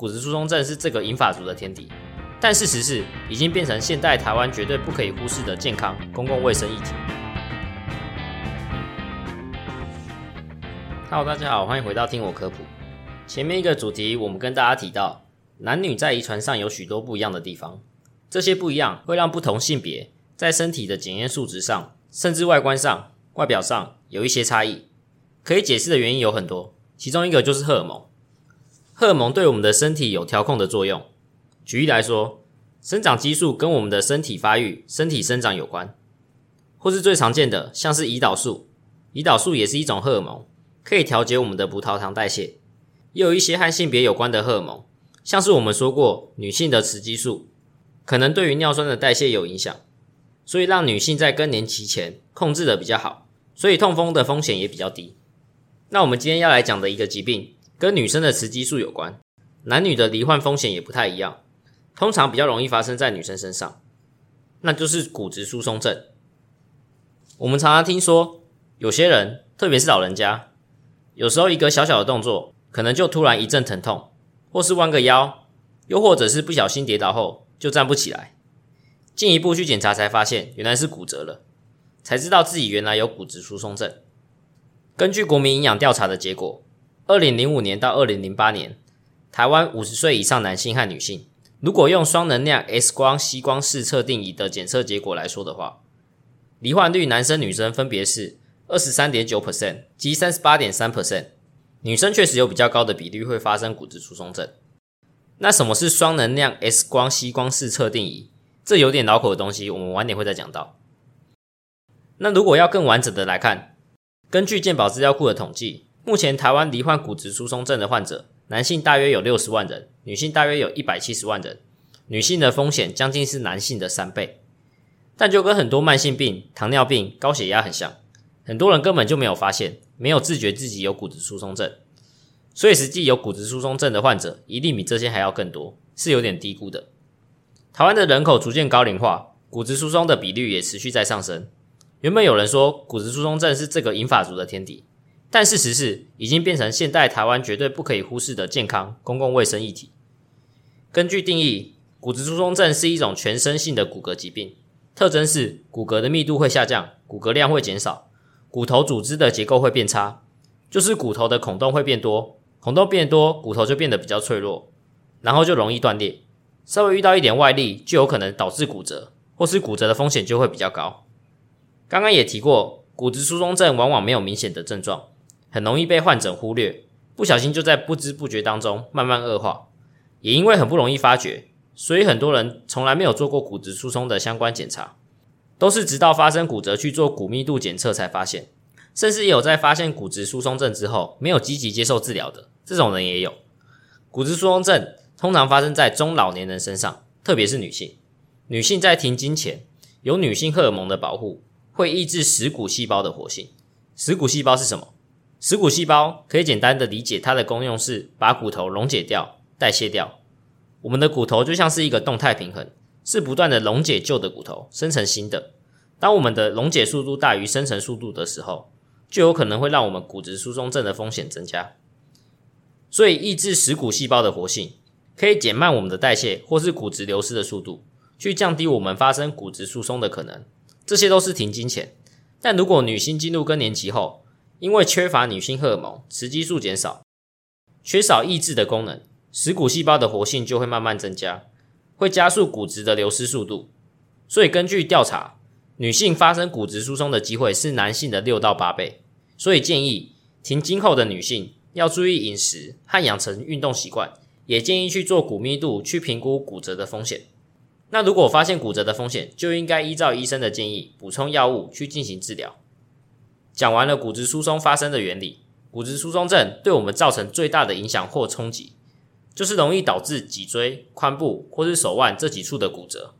骨质疏松症是这个银发族的天敌，但事实是已经变成现代台湾绝对不可以忽视的健康公共卫生议题。Hello，大家好，欢迎回到听我科普。前面一个主题，我们跟大家提到，男女在遗传上有许多不一样的地方，这些不一样会让不同性别在身体的检验数值上，甚至外观上、外表上有一些差异。可以解释的原因有很多，其中一个就是荷尔蒙。荷尔蒙对我们的身体有调控的作用。举例来说，生长激素跟我们的身体发育、身体生长有关，或是最常见的，像是胰岛素。胰岛素也是一种荷尔蒙，可以调节我们的葡萄糖代谢。也有一些和性别有关的荷尔蒙，像是我们说过，女性的雌激素可能对于尿酸的代谢有影响，所以让女性在更年期前控制的比较好，所以痛风的风险也比较低。那我们今天要来讲的一个疾病，跟女生的雌激素有关，男女的罹患风险也不太一样，通常比较容易发生在女生身上，那就是骨质疏松症。我们常常听说，有些人，特别是老人家，有时候一个小小的动作，可能就突然一阵疼痛，或是弯个腰，又或者是不小心跌倒后就站不起来，进一步去检查才发现原来是骨折了，才知道自己原来有骨质疏松症。根据国民营养调查的结果，二零零五年到二零零八年，台湾五十岁以上男性和女性，如果用双能量 X 光吸光视测定仪的检测结果来说的话，罹患率男生女生分别是二十三点九 percent 及三十八点三 percent，女生确实有比较高的比率会发生骨质疏松症。那什么是双能量 X 光吸光视测定仪？这有点脑口的东西，我们晚点会再讲到。那如果要更完整的来看。根据健保资料库的统计，目前台湾罹患骨质疏松症的患者，男性大约有六十万人，女性大约有一百七十万人。女性的风险将近是男性的三倍，但就跟很多慢性病、糖尿病、高血压很像，很多人根本就没有发现，没有自觉自己有骨质疏松症，所以实际有骨质疏松症的患者一定比这些还要更多，是有点低估的。台湾的人口逐渐高龄化，骨质疏松的比率也持续在上升。原本有人说骨质疏松症是这个银发族的天敌，但事实是已经变成现代台湾绝对不可以忽视的健康公共卫生议题。根据定义，骨质疏松症是一种全身性的骨骼疾病，特征是骨骼的密度会下降，骨骼量会减少，骨头组织的结构会变差，就是骨头的孔洞会变多，孔洞变多，骨头就变得比较脆弱，然后就容易断裂，稍微遇到一点外力就有可能导致骨折，或是骨折的风险就会比较高。刚刚也提过，骨质疏松症往往没有明显的症状，很容易被患者忽略，不小心就在不知不觉当中慢慢恶化。也因为很不容易发觉，所以很多人从来没有做过骨质疏松的相关检查，都是直到发生骨折去做骨密度检测才发现。甚至也有在发现骨质疏松症之后没有积极接受治疗的这种人也有。骨质疏松症通常发生在中老年人身上，特别是女性。女性在停经前有女性荷尔蒙的保护。会抑制食骨细胞的活性。食骨细胞是什么？食骨细胞可以简单的理解，它的功用是把骨头溶解掉、代谢掉。我们的骨头就像是一个动态平衡，是不断的溶解旧的骨头，生成新的。当我们的溶解速度大于生成速度的时候，就有可能会让我们骨质疏松症的风险增加。所以，抑制食骨细胞的活性，可以减慢我们的代谢或是骨质流失的速度，去降低我们发生骨质疏松的可能。这些都是停经前，但如果女性进入更年期后，因为缺乏女性荷尔蒙，雌激素减少，缺少抑制的功能，使骨细胞的活性就会慢慢增加，会加速骨质的流失速度。所以根据调查，女性发生骨质疏松的机会是男性的六到八倍。所以建议停经后的女性要注意饮食和养成运动习惯，也建议去做骨密度去评估骨折的风险。那如果发现骨折的风险，就应该依照医生的建议补充药物去进行治疗。讲完了骨质疏松发生的原理，骨质疏松症对我们造成最大的影响或冲击，就是容易导致脊椎、髋部或是手腕这几处的骨折。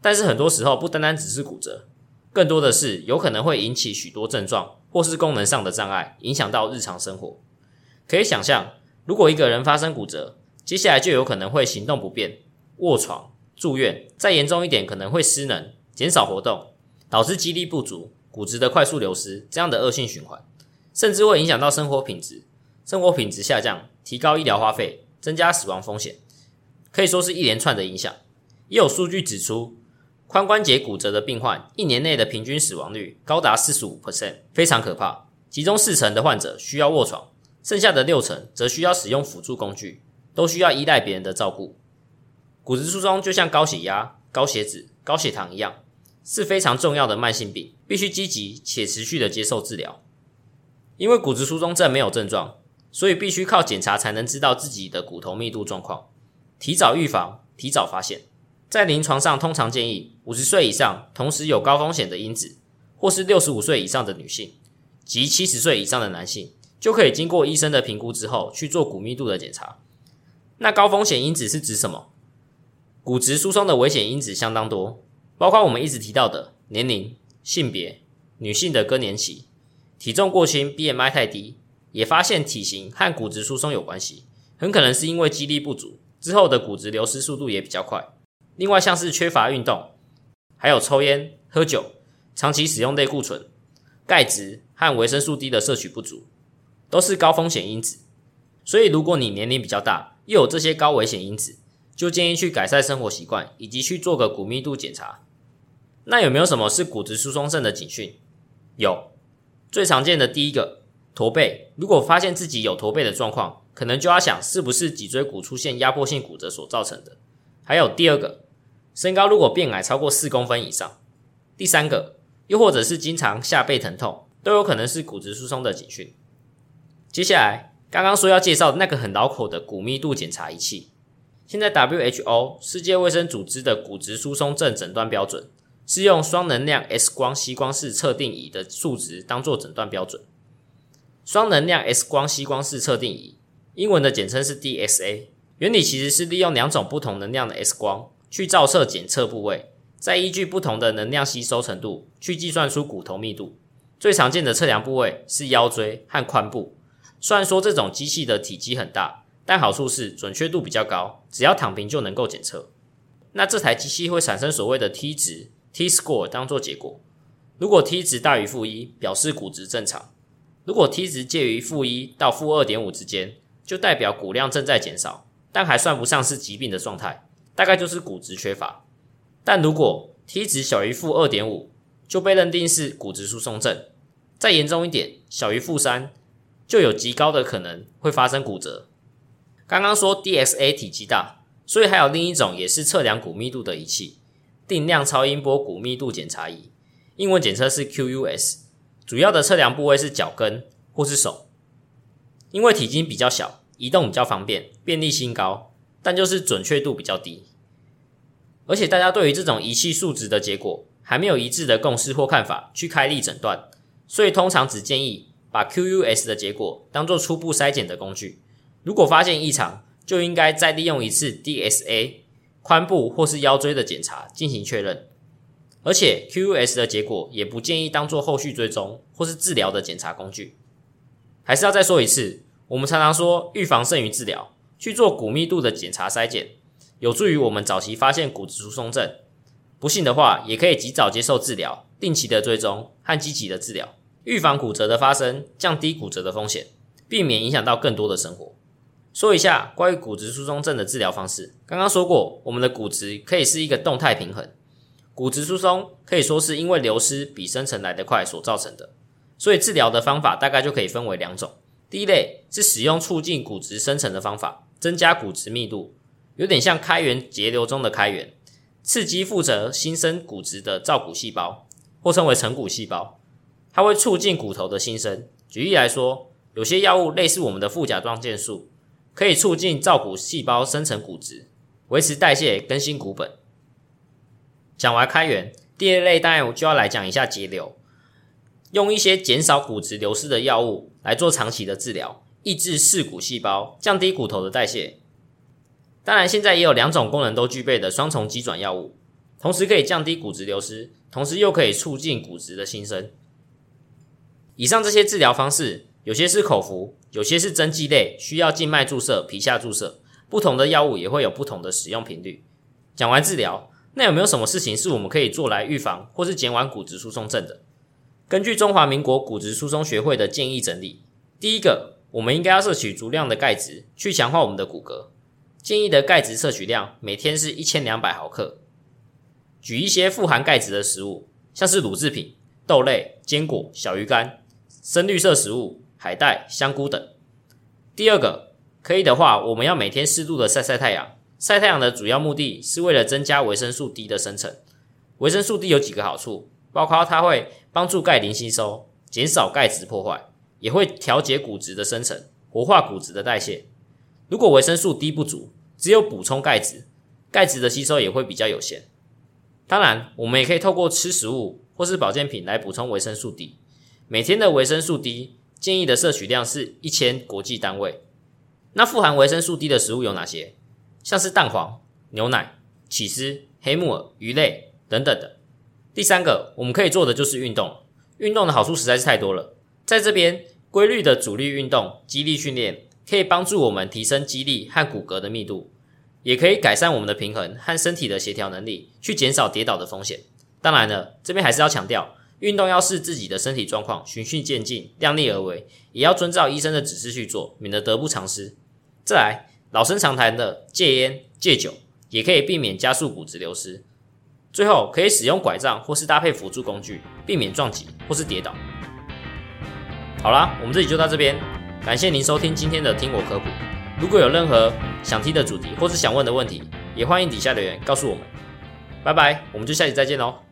但是很多时候不单单只是骨折，更多的是有可能会引起许多症状或是功能上的障碍，影响到日常生活。可以想象，如果一个人发生骨折，接下来就有可能会行动不便、卧床。住院再严重一点，可能会失能、减少活动，导致肌力不足、骨质的快速流失，这样的恶性循环，甚至会影响到生活品质。生活品质下降，提高医疗花费，增加死亡风险，可以说是一连串的影响。也有数据指出，髋关节骨折的病患一年内的平均死亡率高达四十五 percent，非常可怕。其中四成的患者需要卧床，剩下的六成则需要使用辅助工具，都需要依赖别人的照顾。骨质疏松就像高血压、高血脂、高血糖一样。是非常重要的慢性病，必须积极且持续的接受治疗。因为骨质疏松症没有症状，所以必须靠检查才能知道自己的骨头密度状况，提早预防，提早发现。在临床上，通常建议五十岁以上，同时有高风险的因子，或是六十五岁以上的女性及七十岁以上的男性，就可以经过医生的评估之后去做骨密度的检查。那高风险因子是指什么？骨质疏松的危险因子相当多。包括我们一直提到的年龄、性别、女性的更年期、体重过轻、BMI 太低，也发现体型和骨质疏松有关系，很可能是因为肌力不足，之后的骨质流失速度也比较快。另外像是缺乏运动，还有抽烟、喝酒、长期使用类固醇、钙质和维生素 D 的摄取不足，都是高风险因子。所以如果你年龄比较大，又有这些高危险因子，就建议去改善生活习惯，以及去做个骨密度检查。那有没有什么是骨质疏松症的警讯？有，最常见的第一个驼背。如果发现自己有驼背的状况，可能就要想是不是脊椎骨出现压迫性骨折所造成的。还有第二个，身高如果变矮超过四公分以上。第三个，又或者是经常下背疼痛，都有可能是骨质疏松的警讯。接下来，刚刚说要介绍那个很老口的骨密度检查仪器，现在 WHO 世界卫生组织的骨质疏松症诊断标准。是用双能量 X 光吸光式测定仪的数值当做诊断标准。双能量 X 光吸光式测定仪，英文的简称是 DSA 原理其实是利用两种不同能量的 X 光去照射检测部位，再依据不同的能量吸收程度去计算出骨头密度。最常见的测量部位是腰椎和髋部。虽然说这种机器的体积很大，但好处是准确度比较高，只要躺平就能够检测。那这台机器会产生所谓的 T 值。T score 当做结果，如果 T 值大于负一，表示骨质正常；如果 T 值介于负一到负二点五之间，就代表骨量正在减少，但还算不上是疾病的状态，大概就是骨质缺乏。但如果 T 值小于负二点五，就被认定是骨质疏松症；再严重一点，小于负三，就有极高的可能会发生骨折。刚刚说 DXA 体积大，所以还有另一种也是测量骨密度的仪器。定量超音波骨密度检查仪，英文简称是 QUS，主要的测量部位是脚跟或是手，因为体积比较小，移动比较方便，便利性高，但就是准确度比较低。而且大家对于这种仪器数值的结果还没有一致的共识或看法去开立诊断，所以通常只建议把 QUS 的结果当做初步筛检的工具，如果发现异常，就应该再利用一次 DSA。髋部或是腰椎的检查进行确认，而且 QUS 的结果也不建议当做后续追踪或是治疗的检查工具。还是要再说一次，我们常常说预防胜于治疗，去做骨密度的检查筛检，有助于我们早期发现骨质疏松症。不幸的话，也可以及早接受治疗，定期的追踪和积极的治疗，预防骨折的发生，降低骨折的风险，避免影响到更多的生活。说一下关于骨质疏松症的治疗方式。刚刚说过，我们的骨质可以是一个动态平衡。骨质疏松可以说是因为流失比生成来得快所造成的，所以治疗的方法大概就可以分为两种。第一类是使用促进骨质生成的方法，增加骨质密度，有点像开源节流中的开源，刺激负责新生骨质的造骨细胞，或称为成骨细胞，它会促进骨头的新生。举例来说，有些药物类似我们的副甲状腺素。可以促进造骨细胞生成骨质，维持代谢，更新骨本。讲完开源，第二类当然我就要来讲一下节流，用一些减少骨质流失的药物来做长期的治疗，抑制噬骨细胞，降低骨头的代谢。当然，现在也有两种功能都具备的双重基转药物，同时可以降低骨质流失，同时又可以促进骨质的新生。以上这些治疗方式。有些是口服，有些是针剂类，需要静脉注射、皮下注射。不同的药物也会有不同的使用频率。讲完治疗，那有没有什么事情是我们可以做来预防或是减缓骨质疏松症的？根据中华民国骨质疏松学会的建议整理，第一个，我们应该要摄取足量的钙质，去强化我们的骨骼。建议的钙质摄取量每天是一千两百毫克。举一些富含钙质的食物，像是乳制品、豆类、坚果、小鱼干、深绿色食物、海带、香菇等。第二个，可以的话，我们要每天适度的晒晒太阳。晒太阳的主要目的是为了增加维生素 D 的生成。维生素 D 有几个好处，包括它会帮助钙磷吸收，减少钙质破坏，也会调节骨质的生成，活化骨质的代谢。如果维生素 D 不足，只有补充钙质，钙质的吸收也会比较有限。当然，我们也可以透过吃食物或是保健品来补充维生素 D。每天的维生素 D 建议的摄取量是一千国际单位。那富含维生素 D 的食物有哪些？像是蛋黄、牛奶、起司、黑木耳、鱼类等等的。第三个，我们可以做的就是运动。运动的好处实在是太多了，在这边规律的阻力运动、肌力训练。可以帮助我们提升肌力和骨骼的密度，也可以改善我们的平衡和身体的协调能力，去减少跌倒的风险。当然了，这边还是要强调，运动要视自己的身体状况，循序渐进，量力而为，也要遵照医生的指示去做，免得得不偿失。再来，老生常谈的戒烟、戒酒，也可以避免加速骨质流失。最后，可以使用拐杖或是搭配辅助工具，避免撞击或是跌倒。好啦，我们这里就到这边。感谢您收听今天的听我科普。如果有任何想听的主题或是想问的问题，也欢迎底下留言告诉我们。拜拜，我们就下期再见喽。